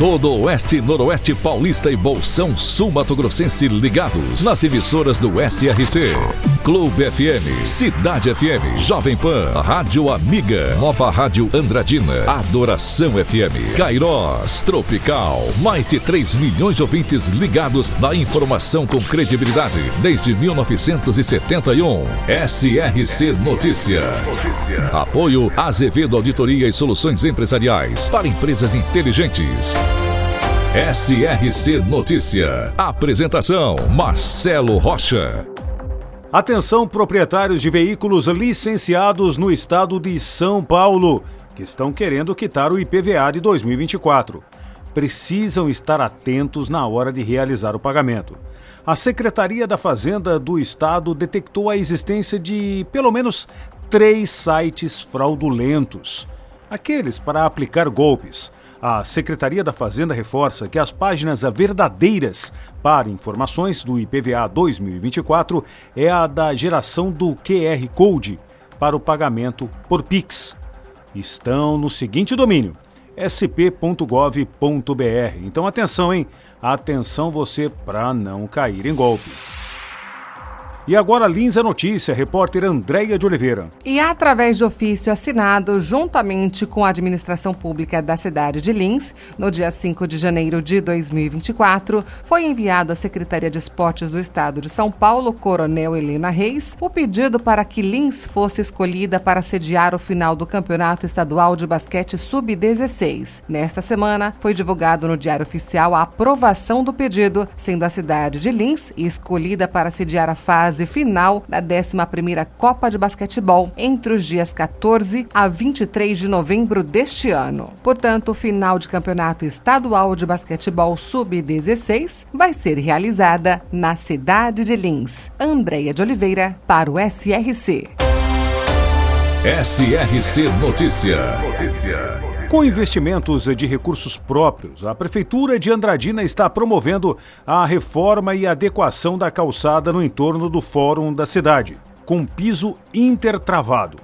Todo o Oeste, Noroeste Paulista e Bolsão Sul Mato Grossense ligados nas emissoras do SRC. Clube FM, Cidade FM, Jovem Pan, Rádio Amiga, Nova Rádio Andradina, Adoração FM, Cairós, Tropical. Mais de 3 milhões de ouvintes ligados na informação com credibilidade desde 1971. SRC Notícia. Apoio Azevedo Auditoria e Soluções Empresariais para empresas inteligentes. SRC Notícia. Apresentação: Marcelo Rocha. Atenção, proprietários de veículos licenciados no estado de São Paulo, que estão querendo quitar o IPVA de 2024. Precisam estar atentos na hora de realizar o pagamento. A Secretaria da Fazenda do Estado detectou a existência de pelo menos três sites fraudulentos aqueles para aplicar golpes. A Secretaria da Fazenda reforça que as páginas verdadeiras para informações do IPVA 2024 é a da geração do QR Code para o pagamento por Pix. Estão no seguinte domínio: sp.gov.br. Então atenção, hein? Atenção você para não cair em golpe. E agora Lins a notícia, repórter Andréia de Oliveira. E através de ofício assinado juntamente com a administração pública da cidade de Lins, no dia 5 de janeiro de 2024, foi enviado à Secretaria de Esportes do Estado de São Paulo, Coronel Helena Reis, o pedido para que Lins fosse escolhida para sediar o final do Campeonato Estadual de Basquete Sub-16. Nesta semana, foi divulgado no Diário Oficial a aprovação do pedido, sendo a cidade de Lins escolhida para sediar a fase fase final da 11ª Copa de Basquetebol entre os dias 14 a 23 de novembro deste ano. Portanto, o final de campeonato estadual de basquetebol sub-16 vai ser realizada na cidade de Lins. Andreia de Oliveira para o SRC. SRC Notícia. Notícia. Com investimentos de recursos próprios, a Prefeitura de Andradina está promovendo a reforma e adequação da calçada no entorno do Fórum da cidade, com piso intertravado.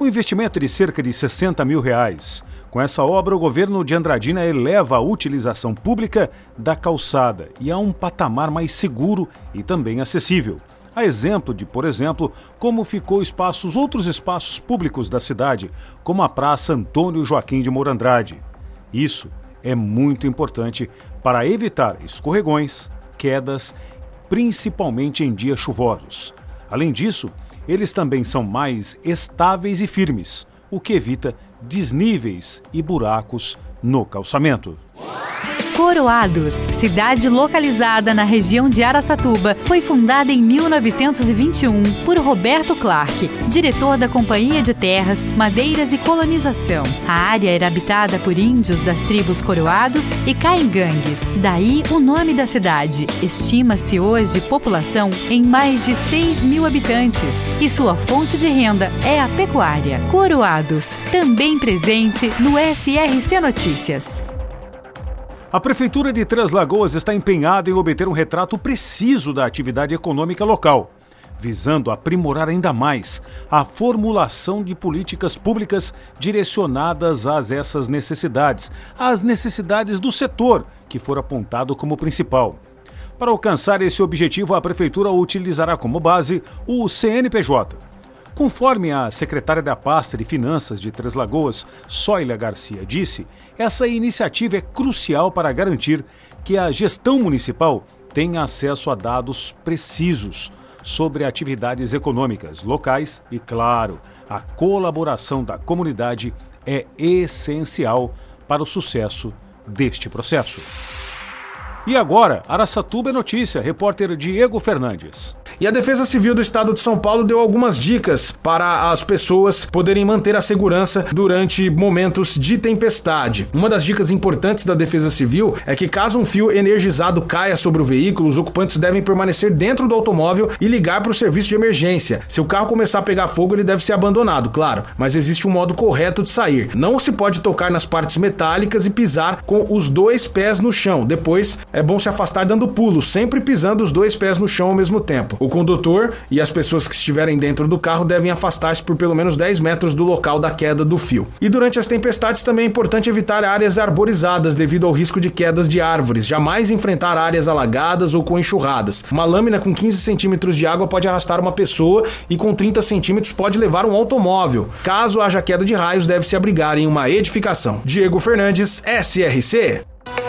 O investimento de cerca de 60 mil reais. Com essa obra, o governo de Andradina eleva a utilização pública da calçada e a um patamar mais seguro e também acessível. A exemplo de, por exemplo, como ficou espaços outros espaços públicos da cidade, como a Praça Antônio Joaquim de Morandrade. Isso é muito importante para evitar escorregões, quedas, principalmente em dias chuvosos. Além disso, eles também são mais estáveis e firmes, o que evita desníveis e buracos no calçamento. Coroados, cidade localizada na região de Araçatuba, foi fundada em 1921 por Roberto Clark, diretor da Companhia de Terras, Madeiras e Colonização. A área era habitada por índios das tribos Coroados e Caingangues, daí o nome da cidade. Estima-se hoje população em mais de 6 mil habitantes e sua fonte de renda é a pecuária. Coroados, também presente no SRC Notícias. A Prefeitura de Três Lagoas está empenhada em obter um retrato preciso da atividade econômica local, visando aprimorar ainda mais a formulação de políticas públicas direcionadas a essas necessidades, às necessidades do setor que for apontado como principal. Para alcançar esse objetivo, a Prefeitura utilizará como base o CNPJ Conforme a secretária da pasta de Finanças de Três Lagoas, Sólia Garcia, disse, essa iniciativa é crucial para garantir que a gestão municipal tenha acesso a dados precisos sobre atividades econômicas locais e, claro, a colaboração da comunidade é essencial para o sucesso deste processo. E agora, Araçatuba é notícia, repórter Diego Fernandes. E a Defesa Civil do Estado de São Paulo deu algumas dicas para as pessoas poderem manter a segurança durante momentos de tempestade. Uma das dicas importantes da Defesa Civil é que caso um fio energizado caia sobre o veículo, os ocupantes devem permanecer dentro do automóvel e ligar para o serviço de emergência. Se o carro começar a pegar fogo, ele deve ser abandonado, claro, mas existe um modo correto de sair. Não se pode tocar nas partes metálicas e pisar com os dois pés no chão. Depois é bom se afastar dando pulos, sempre pisando os dois pés no chão ao mesmo tempo. O condutor e as pessoas que estiverem dentro do carro devem afastar-se por pelo menos 10 metros do local da queda do fio. E durante as tempestades também é importante evitar áreas arborizadas devido ao risco de quedas de árvores, jamais enfrentar áreas alagadas ou com enxurradas. Uma lâmina com 15 centímetros de água pode arrastar uma pessoa e com 30 centímetros pode levar um automóvel. Caso haja queda de raios, deve se abrigar em uma edificação. Diego Fernandes, SRC.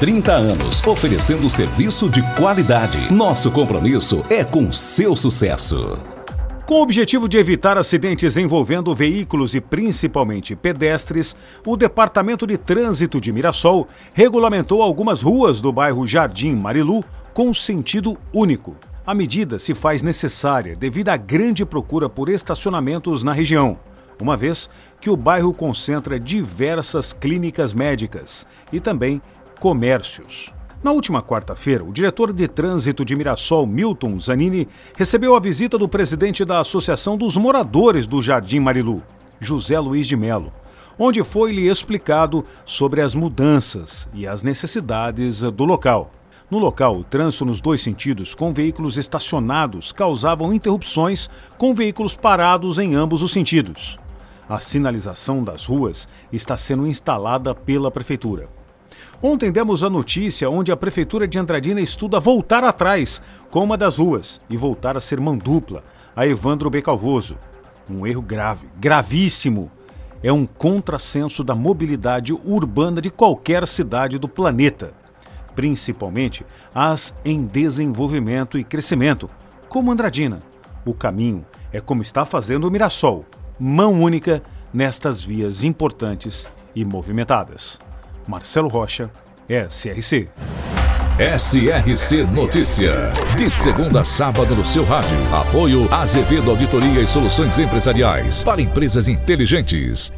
30 anos, oferecendo serviço de qualidade. Nosso compromisso é com seu sucesso. Com o objetivo de evitar acidentes envolvendo veículos e principalmente pedestres, o Departamento de Trânsito de Mirassol regulamentou algumas ruas do bairro Jardim Marilu com sentido único. A medida se faz necessária devido à grande procura por estacionamentos na região, uma vez que o bairro concentra diversas clínicas médicas e também comércios. Na última quarta-feira, o diretor de trânsito de Mirassol, Milton Zanini, recebeu a visita do presidente da Associação dos Moradores do Jardim Marilu, José Luiz de Melo, onde foi-lhe explicado sobre as mudanças e as necessidades do local. No local, o trânsito nos dois sentidos, com veículos estacionados, causavam interrupções com veículos parados em ambos os sentidos. A sinalização das ruas está sendo instalada pela Prefeitura. Ontem demos a notícia onde a Prefeitura de Andradina estuda voltar atrás com uma das ruas e voltar a ser mão dupla, a Evandro B. Calvoso. Um erro grave, gravíssimo. É um contrassenso da mobilidade urbana de qualquer cidade do planeta, principalmente as em desenvolvimento e crescimento, como Andradina. O caminho é como está fazendo o Mirassol, mão única nestas vias importantes e movimentadas. Marcelo Rocha, SRC. SRC Notícia. De segunda a sábado no seu rádio. Apoio Azevedo Auditoria e Soluções Empresariais para empresas inteligentes.